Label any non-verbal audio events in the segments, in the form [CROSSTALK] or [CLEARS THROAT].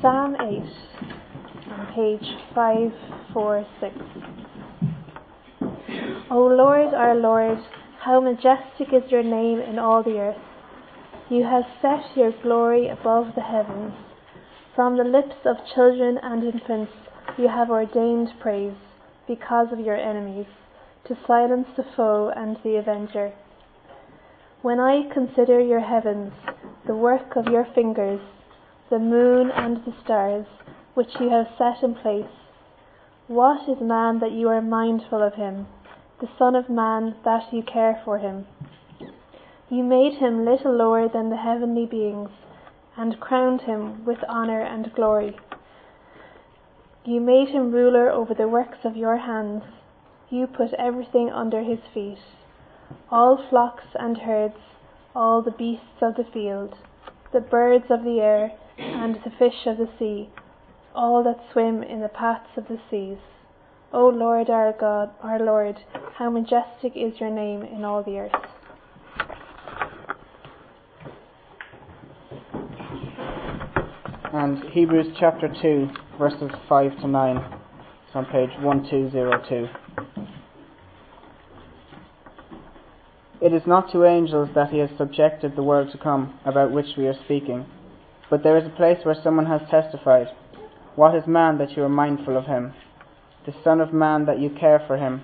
Psalm 8 on page 546. O Lord, our Lord, how majestic is your name in all the earth. You have set your glory above the heavens. From the lips of children and infants you have ordained praise because of your enemies, to silence the foe and the avenger. When I consider your heavens, the work of your fingers, the moon and the stars, which you have set in place, what is man that you are mindful of him, the Son of Man that you care for him? You made him little lower than the heavenly beings, and crowned him with honour and glory. You made him ruler over the works of your hands. You put everything under his feet all flocks and herds, all the beasts of the field, the birds of the air, and the fish of the sea, all that swim in the paths of the seas. O Lord our God, our Lord, how majestic is your name in all the earth. And Hebrews chapter 2, verses 5 to 9. It's on page 1202. It is not to angels that he has subjected the world to come, about which we are speaking. But there is a place where someone has testified What is man that you are mindful of him? The Son of Man that you care for him?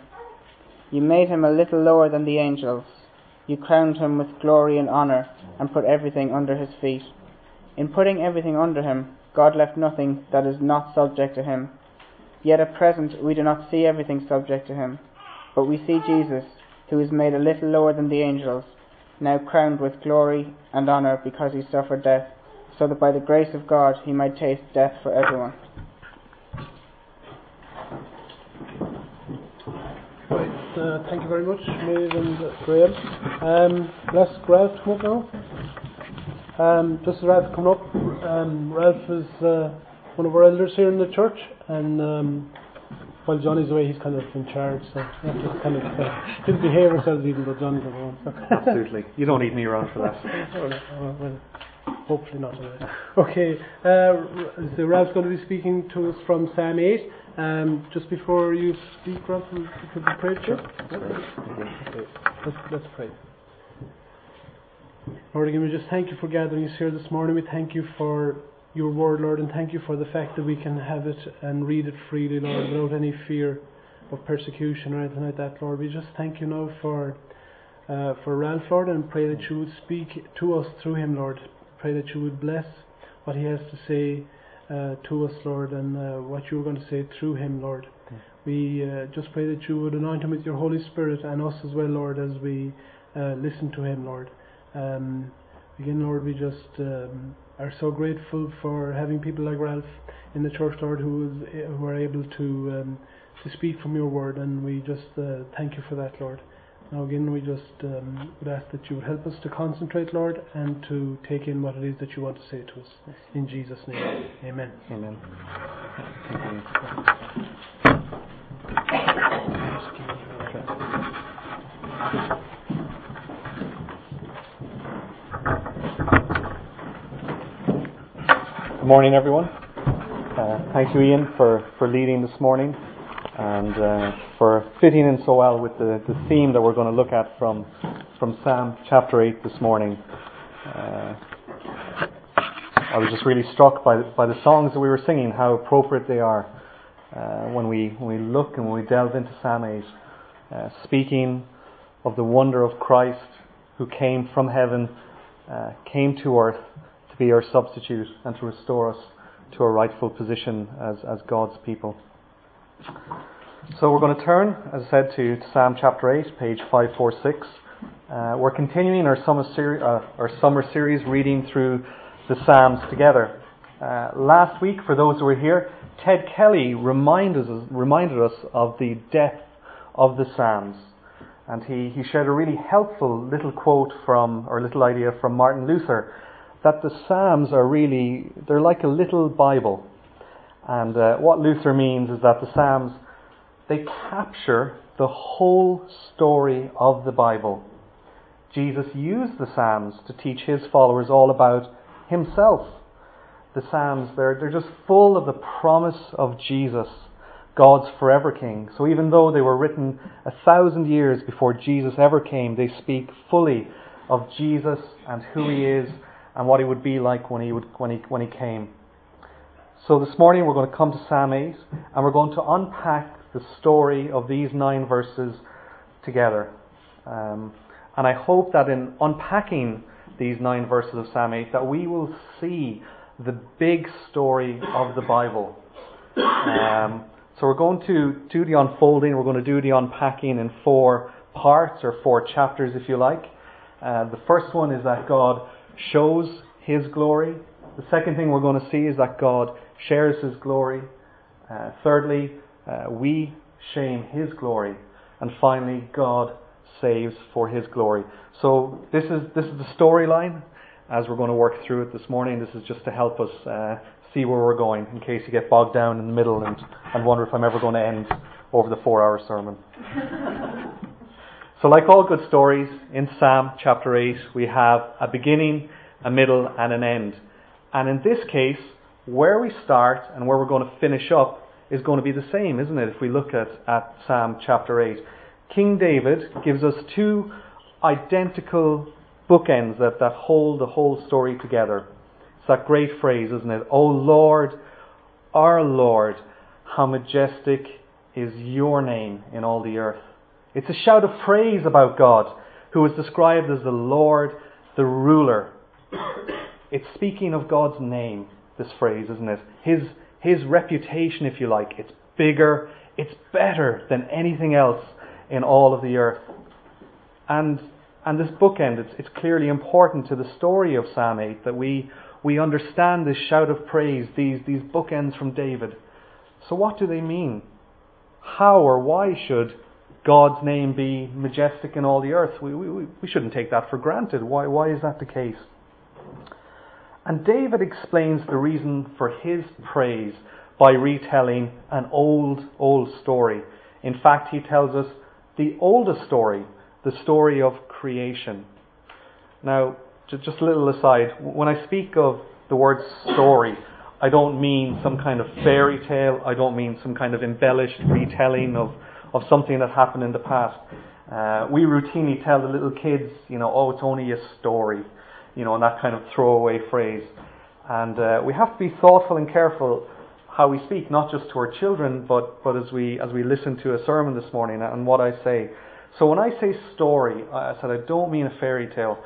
You made him a little lower than the angels. You crowned him with glory and honour, and put everything under his feet. In putting everything under him, God left nothing that is not subject to him. Yet at present we do not see everything subject to him, but we see Jesus who is made a little lower than the angels, now crowned with glory and honour because he suffered death, so that by the grace of God he might taste death for everyone. Right, uh, thank you very much, Maeve and Graham. Um, let's Ralph come up now. Um, just as Ralph come up, um, Ralph is uh, one of our elders here in the church, and um, while Johnny's away, he's kind of in charge, so we have to kind of uh, didn't behave ourselves even though Johnny's around. So. Absolutely. You don't need me around for that. [LAUGHS] hopefully not. Okay, uh, so Ralph's going to be speaking to us from Psalm 8. Um, just before you speak, Ralph, you could be prayed for. Let's, let's pray. Lord, again, we just thank you for gathering us here this morning. We thank you for your word, Lord, and thank you for the fact that we can have it and read it freely, Lord, without any fear of persecution or anything like that, Lord. We just thank you now for uh, for Ralph, Lord, and pray that you would speak to us through him, Lord. Pray that you would bless what he has to say uh, to us, Lord, and uh, what you're going to say through him, Lord. We uh, just pray that you would anoint him with your Holy Spirit and us as well, Lord, as we uh, listen to him, Lord. Um, again, Lord, we just um, are so grateful for having people like Ralph in the church, Lord, who, is, who are able to um, to speak from your word, and we just uh, thank you for that, Lord. Now, again, we just um, would ask that you would help us to concentrate, Lord, and to take in what it is that you want to say to us. In Jesus' name, Amen. Amen. Good morning, everyone. Uh, thank you, Ian, for, for leading this morning and uh, for fitting in so well with the, the theme that we're going to look at from, from Psalm chapter 8 this morning. Uh, I was just really struck by, by the songs that we were singing, how appropriate they are uh, when, we, when we look and when we delve into Psalm 8, uh, speaking of the wonder of Christ who came from heaven, uh, came to earth to be our substitute and to restore us to a rightful position as, as God's people. So we're going to turn, as I said, to Psalm chapter 8, page 546. Uh, we're continuing our summer, seri- uh, our summer series reading through the Psalms together. Uh, last week, for those who were here, Ted Kelly reminded us, reminded us of the depth of the Psalms. And he, he shared a really helpful little quote from, or little idea from Martin Luther, that the Psalms are really, they're like a little Bible. And uh, what Luther means is that the Psalms, they capture the whole story of the Bible. Jesus used the Psalms to teach his followers all about himself. the Psalms, they're, they're just full of the promise of Jesus, God's forever King. So even though they were written a thousand years before Jesus ever came, they speak fully of Jesus and who he is and what he would be like when he, would, when he, when he came. So this morning we're going to come to Psalm 8 and we're going to unpack the story of these nine verses together. Um, and I hope that in unpacking these nine verses of Psalm 8 that we will see the big story of the Bible. Um, so we're going to do the unfolding, we're going to do the unpacking in four parts or four chapters, if you like. Uh, the first one is that God shows His glory. The second thing we're going to see is that God shares His glory. Uh, thirdly, uh, we shame His glory. And finally, God saves for His glory. So this is this is the storyline as we're going to work through it this morning. This is just to help us uh, see where we're going in case you get bogged down in the middle and, and wonder if I'm ever going to end over the four hour sermon. [LAUGHS] so, like all good stories, in Psalm chapter 8, we have a beginning, a middle, and an end. And in this case, where we start and where we're going to finish up is going to be the same, isn't it? If we look at, at Psalm chapter 8. King David gives us two identical bookends that, that hold the whole story together. It's that great phrase, isn't it? O Lord, our Lord, how majestic is your name in all the earth. It's a shout of praise about God, who is described as the Lord, the ruler. It's speaking of God's name, this phrase, isn't it? His, his reputation, if you like. It's bigger, it's better than anything else in all of the earth. And and this bookend, it's, it's clearly important to the story of Psalm 8 that we, we understand this shout of praise, these, these bookends from David. So, what do they mean? How or why should God's name be majestic in all the earth? We, we, we shouldn't take that for granted. Why, why is that the case? And David explains the reason for his praise by retelling an old, old story. In fact, he tells us the oldest story the story of creation. Now, just a little aside, when I speak of the word story, I don't mean some kind of fairy tale, I don't mean some kind of embellished retelling of, of something that happened in the past. Uh, we routinely tell the little kids, you know, oh, it's only a story, you know, and that kind of throwaway phrase. And uh, we have to be thoughtful and careful how we speak, not just to our children, but, but as, we, as we listen to a sermon this morning and what I say. So when I say story, I said I don't mean a fairy tale.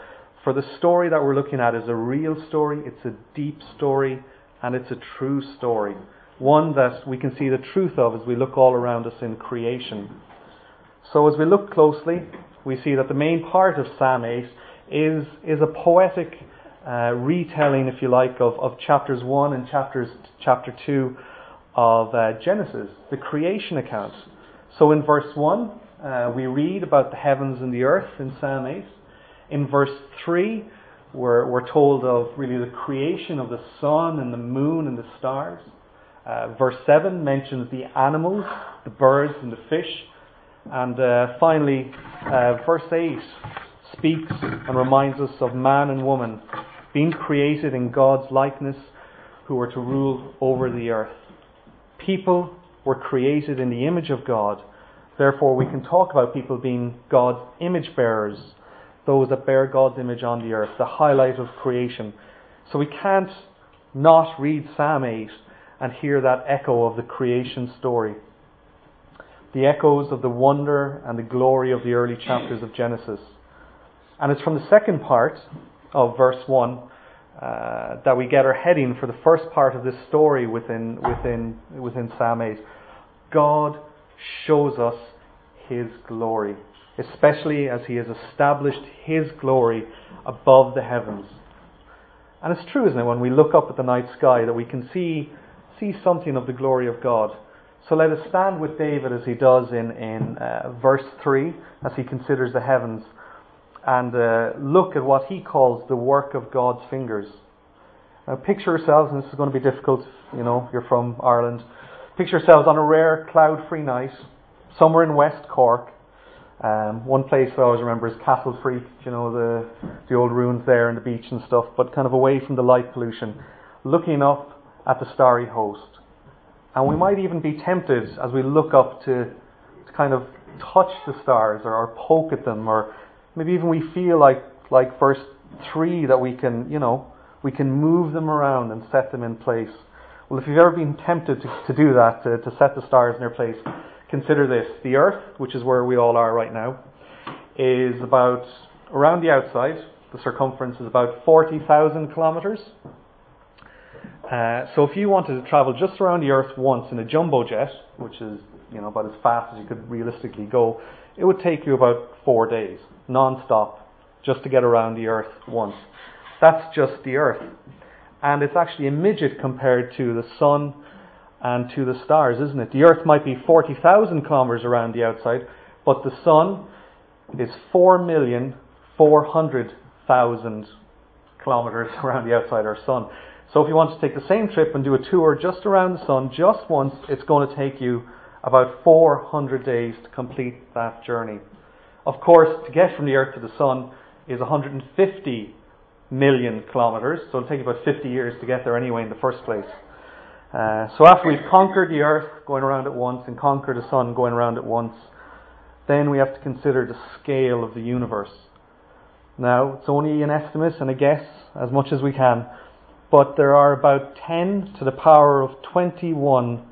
For the story that we're looking at is a real story, it's a deep story, and it's a true story. One that we can see the truth of as we look all around us in creation. So as we look closely, we see that the main part of Psalm 8 is, is a poetic uh, retelling, if you like, of, of chapters 1 and chapters, chapter 2 of uh, Genesis, the creation account. So in verse 1, uh, we read about the heavens and the earth in Psalm 8. In verse 3, we're, we're told of really the creation of the sun and the moon and the stars. Uh, verse 7 mentions the animals, the birds and the fish. And uh, finally, uh, verse 8 speaks and reminds us of man and woman being created in God's likeness who are to rule over the earth. People were created in the image of God Therefore, we can talk about people being God's image bearers, those that bear God's image on the earth, the highlight of creation. So we can't not read Psalm 8 and hear that echo of the creation story. The echoes of the wonder and the glory of the early chapters of Genesis. And it's from the second part of verse 1 uh, that we get our heading for the first part of this story within, within, within Psalm 8. God shows us His glory, especially as He has established His glory above the heavens. And it's true, isn't it, when we look up at the night sky that we can see, see something of the glory of God. So let us stand with David as he does in, in uh, verse 3, as he considers the heavens, and uh, look at what he calls the work of God's fingers. Now picture yourselves, and this is going to be difficult, you know, you're from Ireland. Picture yourselves on a rare cloud free night, somewhere in West Cork. Um, one place I always remember is Castlefreke, you know, the, the old ruins there and the beach and stuff, but kind of away from the light pollution. looking up at the starry host. And we might even be tempted as we look up to, to kind of touch the stars or, or poke at them, or maybe even we feel like, like verse 3 that we can, you know, we can move them around and set them in place. Well, if you've ever been tempted to, to do that, to, to set the stars in their place, consider this. The Earth, which is where we all are right now, is about, around the outside, the circumference is about 40,000 kilometres. Uh, so if you wanted to travel just around the Earth once in a jumbo jet, which is you know about as fast as you could realistically go, it would take you about four days, non-stop, just to get around the Earth once. That's just the Earth, and it's actually a midget compared to the Sun and to the stars, isn't it? The Earth might be 40,000 kilometers around the outside, but the Sun is 4,400,000 kilometers [LAUGHS] around the outside our Sun. So if you want to take the same trip and do a tour just around the sun just once, it's going to take you about 400 days to complete that journey. Of course, to get from the Earth to the Sun is 150 million kilometres, so it'll take about 50 years to get there anyway in the first place. Uh, so after we've conquered the Earth going around it once and conquered the Sun going around it once, then we have to consider the scale of the universe. Now, it's only an estimate and a guess as much as we can, but there are about 10 to the power of 21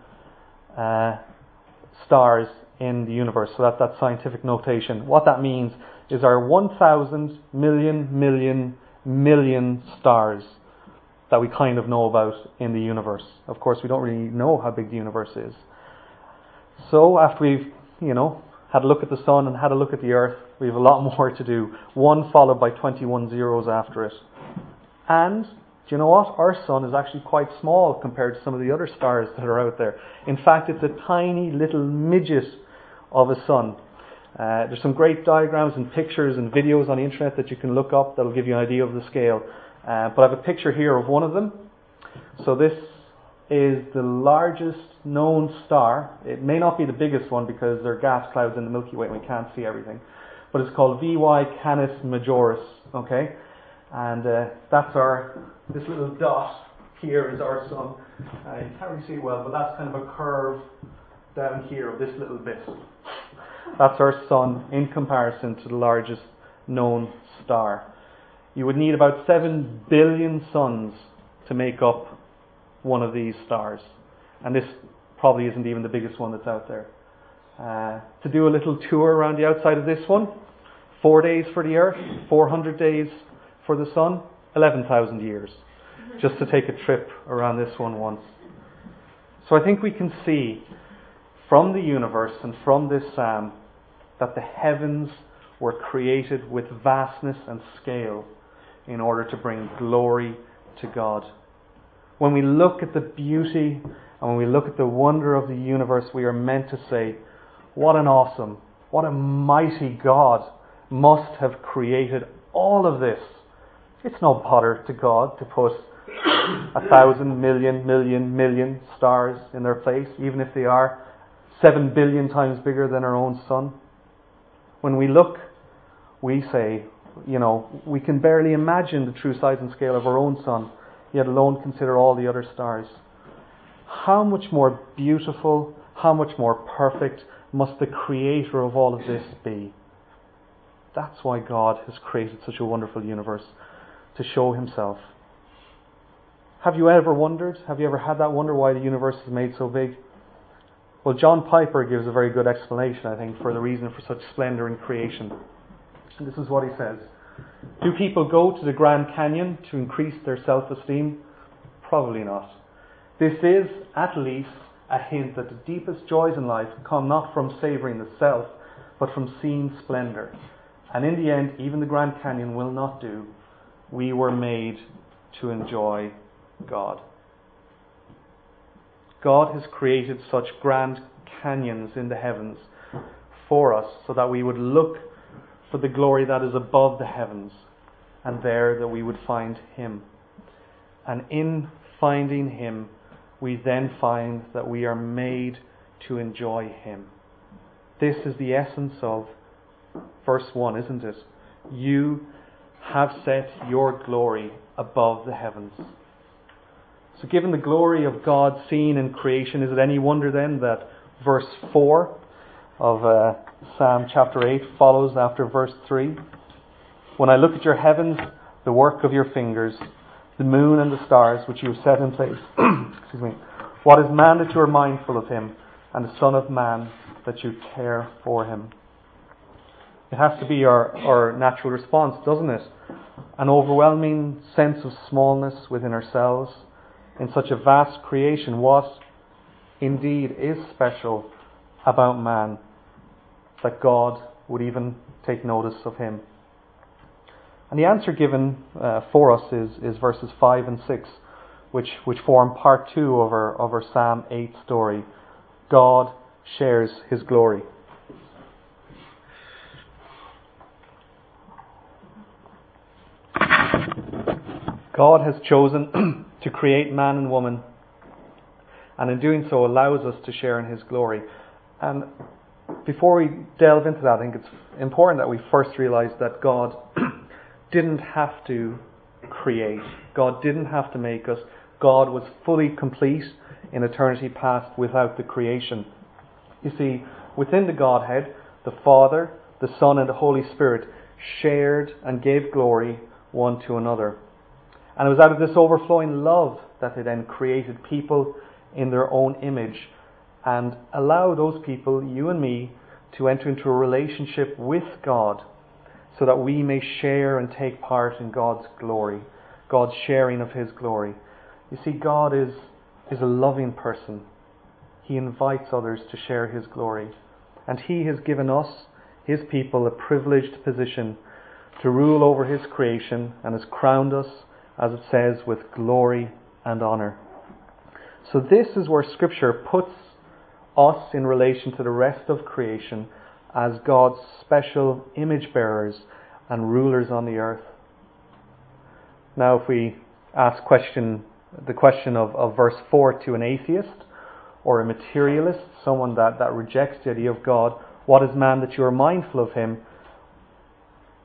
uh, stars in the universe. So that's that scientific notation. What that means is there are 1,000 million, million, million stars that we kind of know about in the universe. Of course, we don't really know how big the universe is. So after we've, you know, had a look at the sun and had a look at the earth, we have a lot [LAUGHS] more to do. One followed by 21 zeros after it. And do you know what? Our sun is actually quite small compared to some of the other stars that are out there. In fact, it's a tiny little midget of a sun. Uh, there's some great diagrams and pictures and videos on the internet that you can look up that'll give you an idea of the scale. Uh, but I have a picture here of one of them. So this is the largest known star. It may not be the biggest one because there are gas clouds in the Milky Way and we can't see everything. But it's called VY Canis Majoris. Okay, and uh, that's our this little dot here is our sun. Uh, you can't really see well, but that's kind of a curve down here of this little bit. That's our sun in comparison to the largest known star. You would need about 7 billion suns to make up one of these stars. And this probably isn't even the biggest one that's out there. Uh, to do a little tour around the outside of this one, four days for the Earth, 400 days for the Sun, 11,000 years just to take a trip around this one once. So I think we can see from the universe and from this psalm that the heavens were created with vastness and scale in order to bring glory to God. When we look at the beauty and when we look at the wonder of the universe, we are meant to say, What an awesome, what a mighty God must have created all of this. It's no bother to God to put a thousand million, million, million stars in their place, even if they are seven billion times bigger than our own sun. When we look, we say, you know, we can barely imagine the true size and scale of our own sun, yet alone consider all the other stars. How much more beautiful, how much more perfect must the creator of all of this be? That's why God has created such a wonderful universe to show himself. Have you ever wondered? Have you ever had that wonder why the universe is made so big? Well, John Piper gives a very good explanation, I think, for the reason for such splendour in creation. And this is what he says Do people go to the Grand Canyon to increase their self esteem? Probably not. This is, at least, a hint that the deepest joys in life come not from savouring the self, but from seeing splendour. And in the end, even the Grand Canyon will not do. We were made to enjoy God. God has created such grand canyons in the heavens for us so that we would look for the glory that is above the heavens and there that we would find Him. And in finding Him, we then find that we are made to enjoy Him. This is the essence of verse 1, isn't it? You have set your glory above the heavens. So, given the glory of God seen in creation, is it any wonder then that verse 4 of uh, Psalm chapter 8 follows after verse 3? When I look at your heavens, the work of your fingers, the moon and the stars which you have set in place, [CLEARS THROAT] excuse me, what is man that you are mindful of him, and the Son of Man that you care for him? It has to be our, our natural response, doesn't it? An overwhelming sense of smallness within ourselves in such a vast creation, what indeed is special about man that God would even take notice of him? And the answer given uh, for us is, is verses 5 and 6, which, which form part 2 of our, of our Psalm 8 story. God shares his glory. God has chosen [CLEARS THROAT] to create man and woman, and in doing so allows us to share in His glory. And before we delve into that, I think it's important that we first realize that God [CLEARS THROAT] didn't have to create, God didn't have to make us. God was fully complete in eternity past without the creation. You see, within the Godhead, the Father, the Son, and the Holy Spirit shared and gave glory one to another. And it was out of this overflowing love that they then created people in their own image and allow those people, you and me, to enter into a relationship with God so that we may share and take part in God's glory, God's sharing of His glory. You see, God is, is a loving person. He invites others to share His glory. And He has given us, His people, a privileged position to rule over His creation and has crowned us as it says, with glory and honour. So, this is where Scripture puts us in relation to the rest of creation as God's special image bearers and rulers on the earth. Now, if we ask question, the question of, of verse 4 to an atheist or a materialist, someone that, that rejects the idea of God, what is man that you are mindful of him?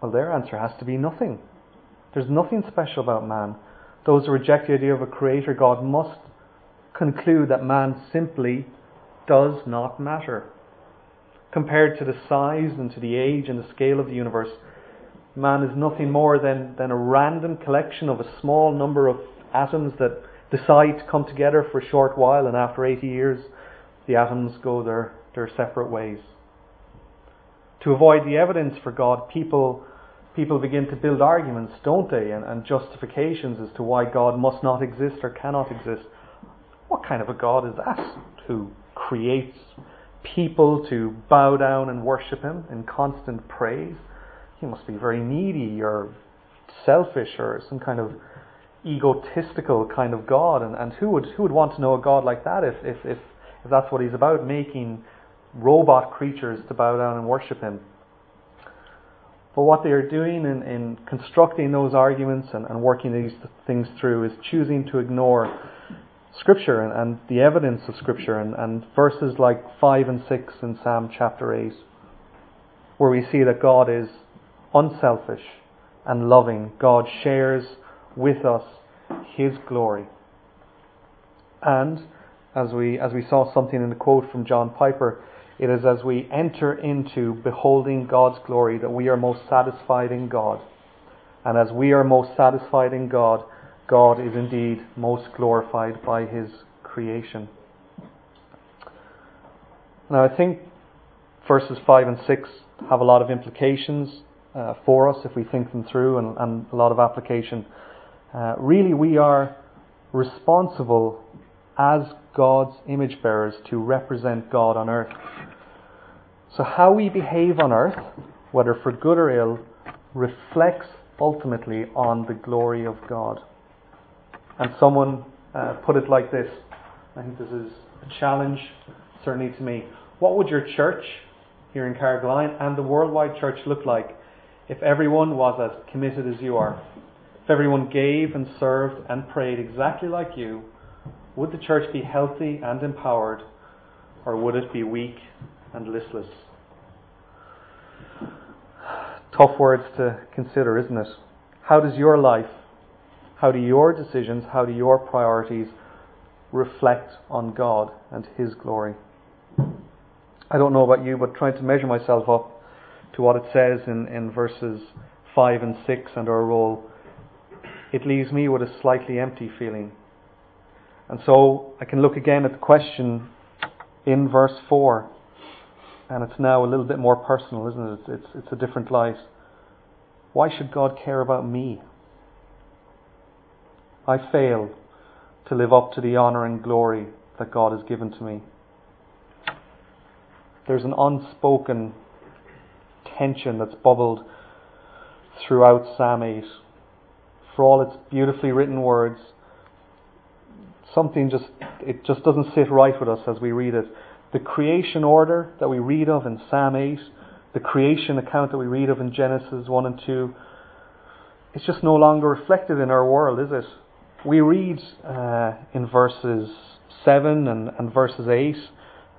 Well, their answer has to be nothing. There's nothing special about man. Those who reject the idea of a creator God must conclude that man simply does not matter. Compared to the size and to the age and the scale of the universe, man is nothing more than, than a random collection of a small number of atoms that decide to come together for a short while, and after 80 years, the atoms go their, their separate ways. To avoid the evidence for God, people people begin to build arguments, don't they, and, and justifications as to why God must not exist or cannot exist. What kind of a God is that who creates people to bow down and worship Him in constant praise? He must be very needy or selfish or some kind of egotistical kind of God. And, and who would who would want to know a God like that if, if, if, if that's what He's about, making robot creatures to bow down and worship Him? But what they are doing in, in constructing those arguments and, and, working these things through is choosing to ignore Scripture and, and the evidence of Scripture and, and, verses like 5 and 6 in Psalm chapter 8, where we see that God is unselfish and loving. God shares with us His glory. And as we, as we saw something in the quote from John Piper, it is as we enter into beholding God's glory that we are most satisfied in God. And as we are most satisfied in God, God is indeed most glorified by His creation. Now, I think verses 5 and 6 have a lot of implications uh, for us if we think them through and, and a lot of application. Uh, really, we are responsible as God's image bearers to represent God on earth. So, how we behave on earth, whether for good or ill, reflects ultimately on the glory of God. And someone uh, put it like this I think this is a challenge, certainly to me. What would your church here in Carrigaline and the worldwide church look like if everyone was as committed as you are? If everyone gave and served and prayed exactly like you, would the church be healthy and empowered, or would it be weak and listless? Tough words to consider, isn't it? How does your life, how do your decisions, how do your priorities reflect on God and His glory. I don't know about you, but trying to measure myself up to what it says in, in verses 5 and 6 and our role, it leaves me with a slightly empty feeling. And so I can look again at the question in verse 4, and it's now a little bit more personal, isn't it? It's, it's, it's a different light. Why should God care about me? I fail to live up to the honour and glory that God has given to me. There's an unspoken tension that's bubbled throughout Psalm 8. For all its beautifully written words, something just it just doesn't sit right with us as we read it. The creation order that we read of in Psalm 8, the creation account that we read of in Genesis 1 and 2, it's just no longer reflected in our world, is it? We read uh, in verses 7 and, and verses 8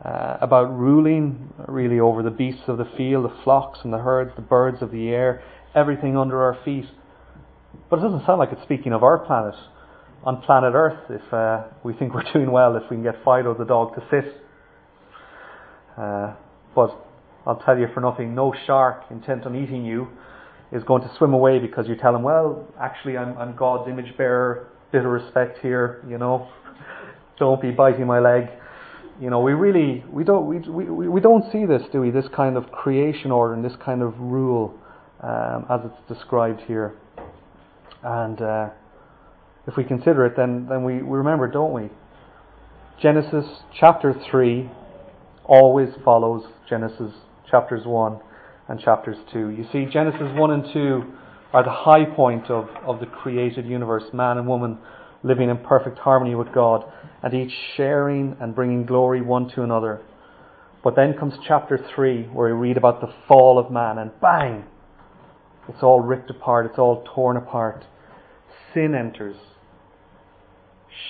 uh, about ruling really over the beasts of the field, the flocks and the herds, the birds of the air, everything under our feet. But it doesn't sound like it's speaking of our planet. On planet Earth, if uh, we think we're doing well, if we can get Fido the dog to sit. Uh, but I'll tell you for nothing, no shark intent on eating you is going to swim away because you tell him, well, actually, I'm, I'm God's image bearer, bit of respect here, you know, don't be biting my leg. You know, we really we don't we, we, we don't see this, do we? This kind of creation order and this kind of rule um, as it's described here. And uh, if we consider it, then then we, we remember, don't we? Genesis chapter three always follows Genesis chapters one and chapters two. You see, Genesis one and two are the high point of, of the created universe, man and woman living in perfect harmony with God, and each sharing and bringing glory one to another. But then comes chapter 3, where we read about the fall of man, and bang! It's all ripped apart, it's all torn apart. Sin enters.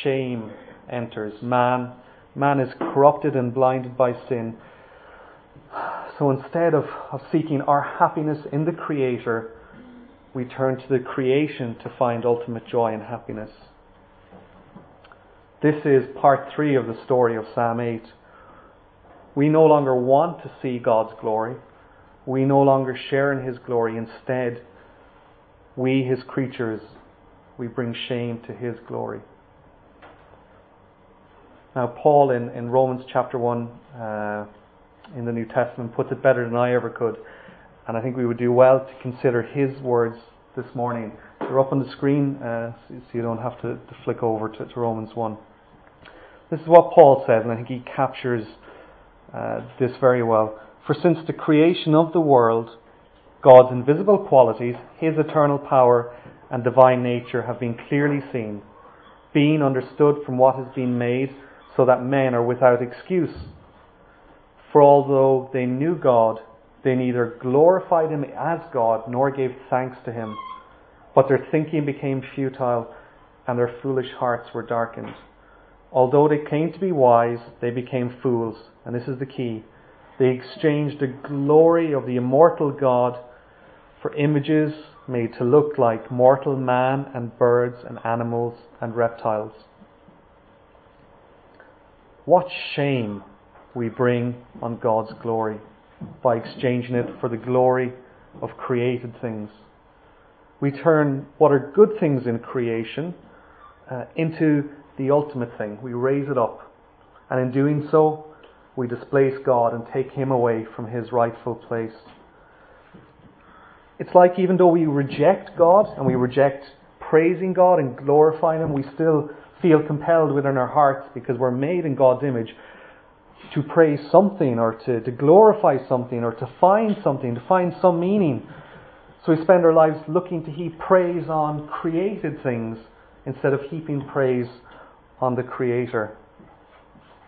Shame enters. Man, man is corrupted and blinded by sin. So instead of, of seeking our happiness in the Creator, we turn to the creation to find ultimate joy and happiness. This is part three of the story of Psalm 8. We no longer want to see God's glory. We no longer share in His glory. Instead, we, His creatures, we bring shame to His glory. Now, Paul in, in Romans chapter 1 uh, in the New Testament puts it better than I ever could. And I think we would do well to consider his words this morning. They're up on the screen, uh, so you don't have to, to flick over to, to, Romans 1. This is what Paul says, and I think he captures uh, this very well. For since the creation of the world, God's invisible qualities, his eternal power, and divine nature have been clearly seen, being understood from what has been made, so that men are without excuse. For although they knew God, they neither glorified him as God nor gave thanks to him, but their thinking became futile and their foolish hearts were darkened. Although they claimed to be wise, they became fools, and this is the key. They exchanged the glory of the immortal God for images made to look like mortal man and birds and animals and reptiles. What shame we bring on God's glory by exchanging it for the glory of created things. We turn what are good things in creation uh, into the ultimate thing. We raise it up. And in doing so, we displace God and take Him away from His rightful place. It's like even though we reject God and we reject praising God and glorifying Him, we still feel compelled within our hearts because we're made in God's image to praise something or to, to glorify something or to find something, to find some meaning. So we spend our lives looking to heap praise on created things instead of heaping praise on the Creator.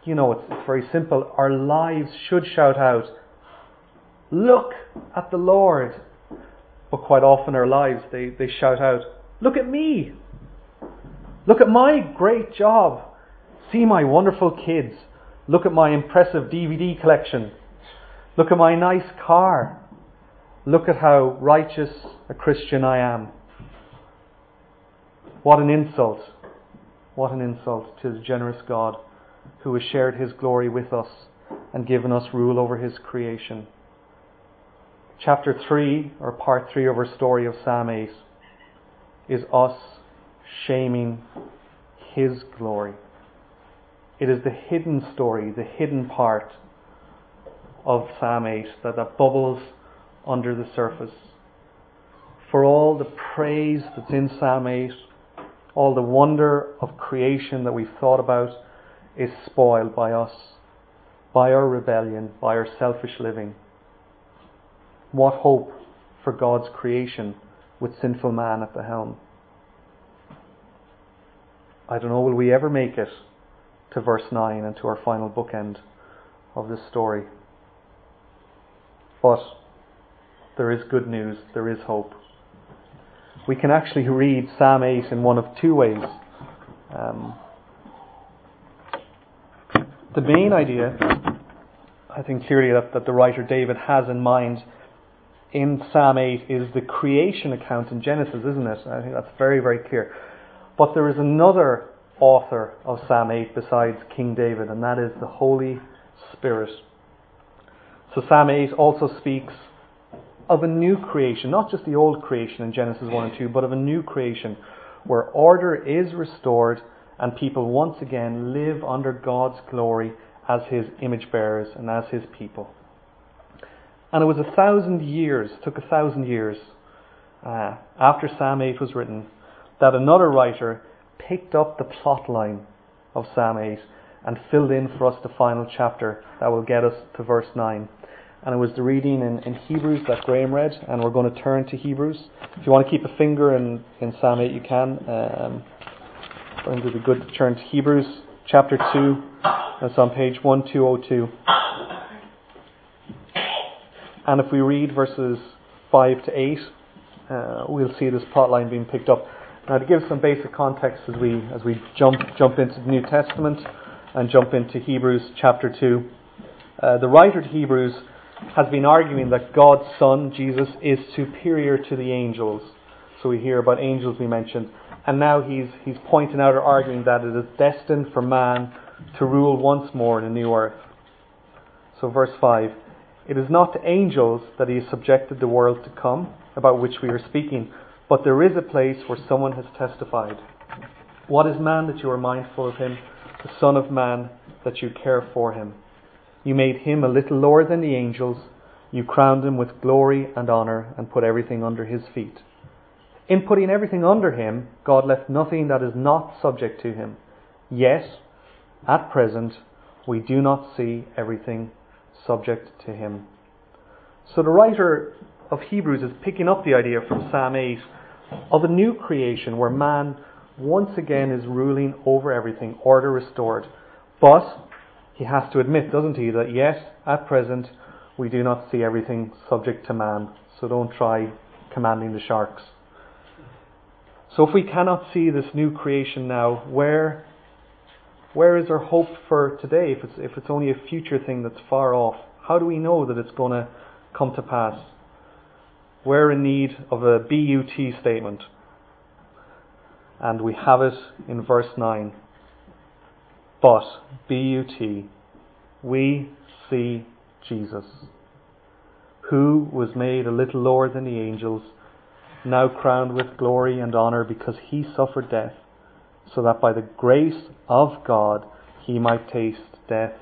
You know, it's, it's very simple. Our lives should shout out, Look at the Lord. But quite often our lives, they, they shout out, Look at me. Look at my great job. See my wonderful kids. Look at my impressive DVD collection. Look at my nice car. Look at how righteous a Christian I am. What an insult. What an insult to the generous God who has shared his glory with us and given us rule over his creation. Chapter 3, or part 3 of our story of Psalm 8, is us shaming his glory. It is the hidden story, the hidden part of Psalm 8 that, that bubbles under the surface. For all the praise that's in Psalm 8, all the wonder of creation that we've thought about is spoiled by us, by our rebellion, by our selfish living. What hope for God's creation with sinful man at the helm? I don't know, will we ever make it to verse 9 and to our final bookend of this story? But there is good news, there is hope. We can actually read Psalm 8 in one of two ways. Um, the main idea, I think clearly that, that the writer David has in mind in Psalm 8 is the creation account in Genesis, isn't it? I think that's very, very clear. But there is another author of Psalm 8 besides King David, and that is the Holy Spirit. So Psalm 8 also speaks of a new creation, not just the old creation in Genesis 1 and 2, but of a new creation where order is restored and people once again live under God's glory as His image bearers and as His people. And it was a thousand years, took a thousand years uh, after Psalm 8 was written, that another writer picked up the plot line of Psalm 8 and filled in for us the final chapter that will get us to verse 9. And it was the reading in, in Hebrews that Graham read, and we're going to turn to Hebrews. If you want to keep a finger in, in Psalm 8, you can. Um, it would be good to turn to Hebrews chapter 2. That's on page 1202. And if we read verses 5 to 8, uh, we'll see this plot line being picked up. Now, to give some basic context as we, as we jump, jump into the New Testament and jump into Hebrews chapter 2, uh, the writer to Hebrews has been arguing that God's Son, Jesus, is superior to the angels. So we hear about angels being mentioned. And now he's, he's pointing out or arguing that it is destined for man to rule once more in a new earth. So, verse 5 It is not to angels that he has subjected the world to come, about which we are speaking, but there is a place where someone has testified. What is man that you are mindful of him, the Son of Man that you care for him? You made him a little lower than the angels. You crowned him with glory and honour and put everything under his feet. In putting everything under him, God left nothing that is not subject to him. Yet, at present, we do not see everything subject to him. So the writer of Hebrews is picking up the idea from Psalm 8 of a new creation where man once again is ruling over everything, order restored. But he has to admit, doesn't he, that yes, at present we do not see everything subject to man. So don't try commanding the sharks. So if we cannot see this new creation now, where where is our hope for today if it's if it's only a future thing that's far off? How do we know that it's going to come to pass? We're in need of a BUT statement. And we have it in verse 9. But, B-U-T, we see Jesus, who was made a little lower than the angels, now crowned with glory and honour because he suffered death, so that by the grace of God he might taste death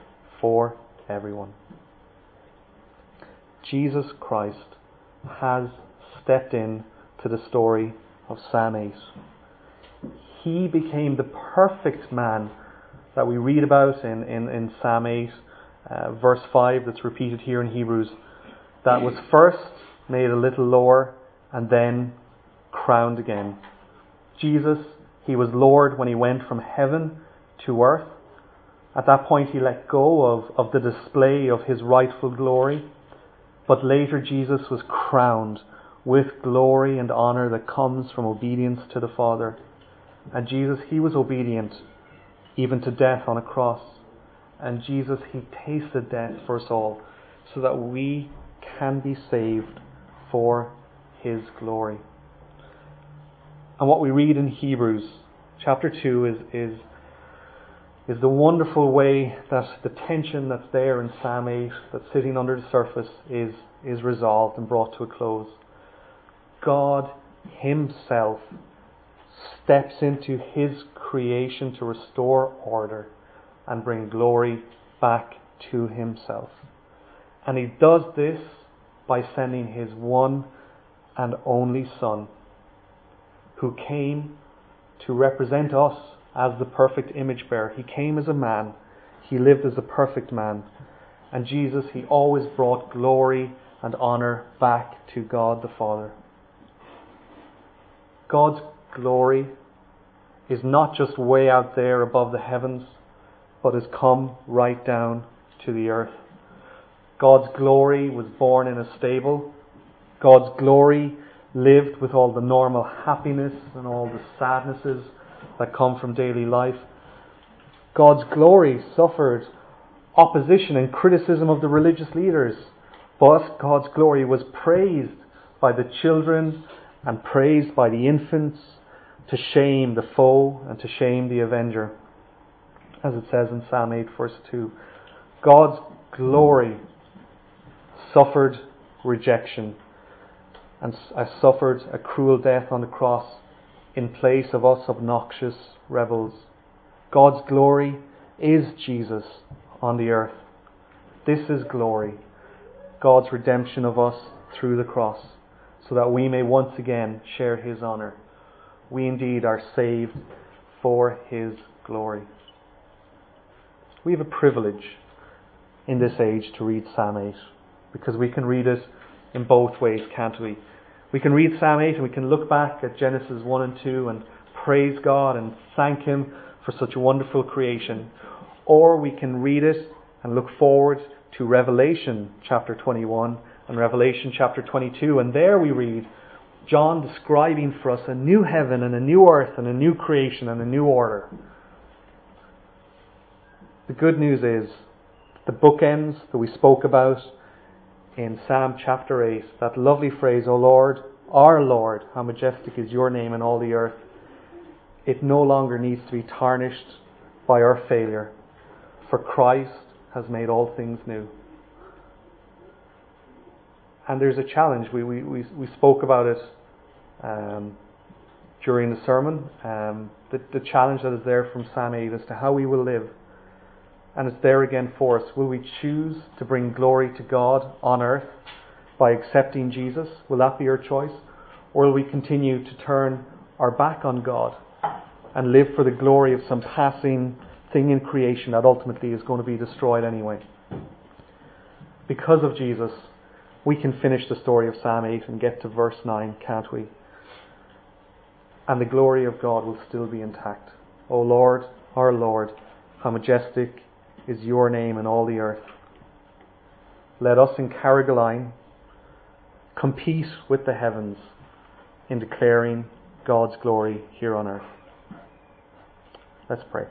for everyone. Jesus Christ has stepped in to the story of Psalm 8. He became the perfect man that we read about in, in, in Psalm 8, uh, verse 5, that's repeated here in Hebrews, that was first made a little lower and then crowned again. Jesus, he was Lord when he went from heaven to earth. At that point, he let go of, of the display of his rightful glory. But later, Jesus was crowned with glory and honour that comes from obedience to the Father. And Jesus, he was obedient even to death on a cross. And Jesus, He tasted death for us all so that we can be saved for His glory. And what we read in Hebrews Chapter 2 is, is, is the wonderful way that the tension that's there in Psalm 8, that's sitting under the surface, is, is resolved and brought to a close. God Himself steps into His creation to restore order and bring glory back to Himself. And He does this by sending His one and only Son, who came to represent us as the perfect image bearer. He came as a man, He lived as a perfect man. And Jesus, He always brought glory and honour back to God the Father. God's glory is not just way out there above the heavens, but has come right down to the earth. God's glory was born in a stable. God's glory lived with all the normal happiness and all the sadnesses that come from daily life. God's glory suffered opposition and criticism of the religious leaders, but God's glory was praised by the children and praised by the infants to shame the foe and to shame the avenger. As it says in Psalm 8, verse 2 God's glory suffered rejection and I uh, suffered a cruel death on the cross in place of us obnoxious rebels. God's glory is Jesus on the earth. This is glory, God's redemption of us through the cross so that we may once again share his honour. We indeed are saved for his glory. We have a privilege in this age to read Psalm 8 because we can read it in both ways, can't we? We can read Psalm 8 and we can look back at Genesis 1 and 2 and praise God and thank Him for such a wonderful creation. Or we can read it and look forward to Revelation chapter 21 and Revelation chapter 22. And there we read John describing for us a new heaven and a new earth and a new creation and a new order. The good news is the bookends that we spoke about in Psalm chapter 8, that lovely phrase, O Lord, our Lord, how majestic is your name in all the earth, it no longer needs to be tarnished by our failure, for Christ has made all things new. And there's a challenge. We, we, we, we spoke about it um, during the sermon. Um, the, the challenge that is there from Psalm 8 as to how we will live. And it's there again for us. Will we choose to bring glory to God on earth by accepting Jesus? Will that be our choice? Or will we continue to turn our back on God and live for the glory of some passing thing in creation that ultimately is going to be destroyed anyway? Because of Jesus, we can finish the story of Psalm 8 and get to verse 9, can't we? And the glory of God will still be intact. O Lord, our Lord, how majestic is your name in all the earth. Let us in Carrigaline compete with the heavens in declaring God's glory here on earth. Let's pray.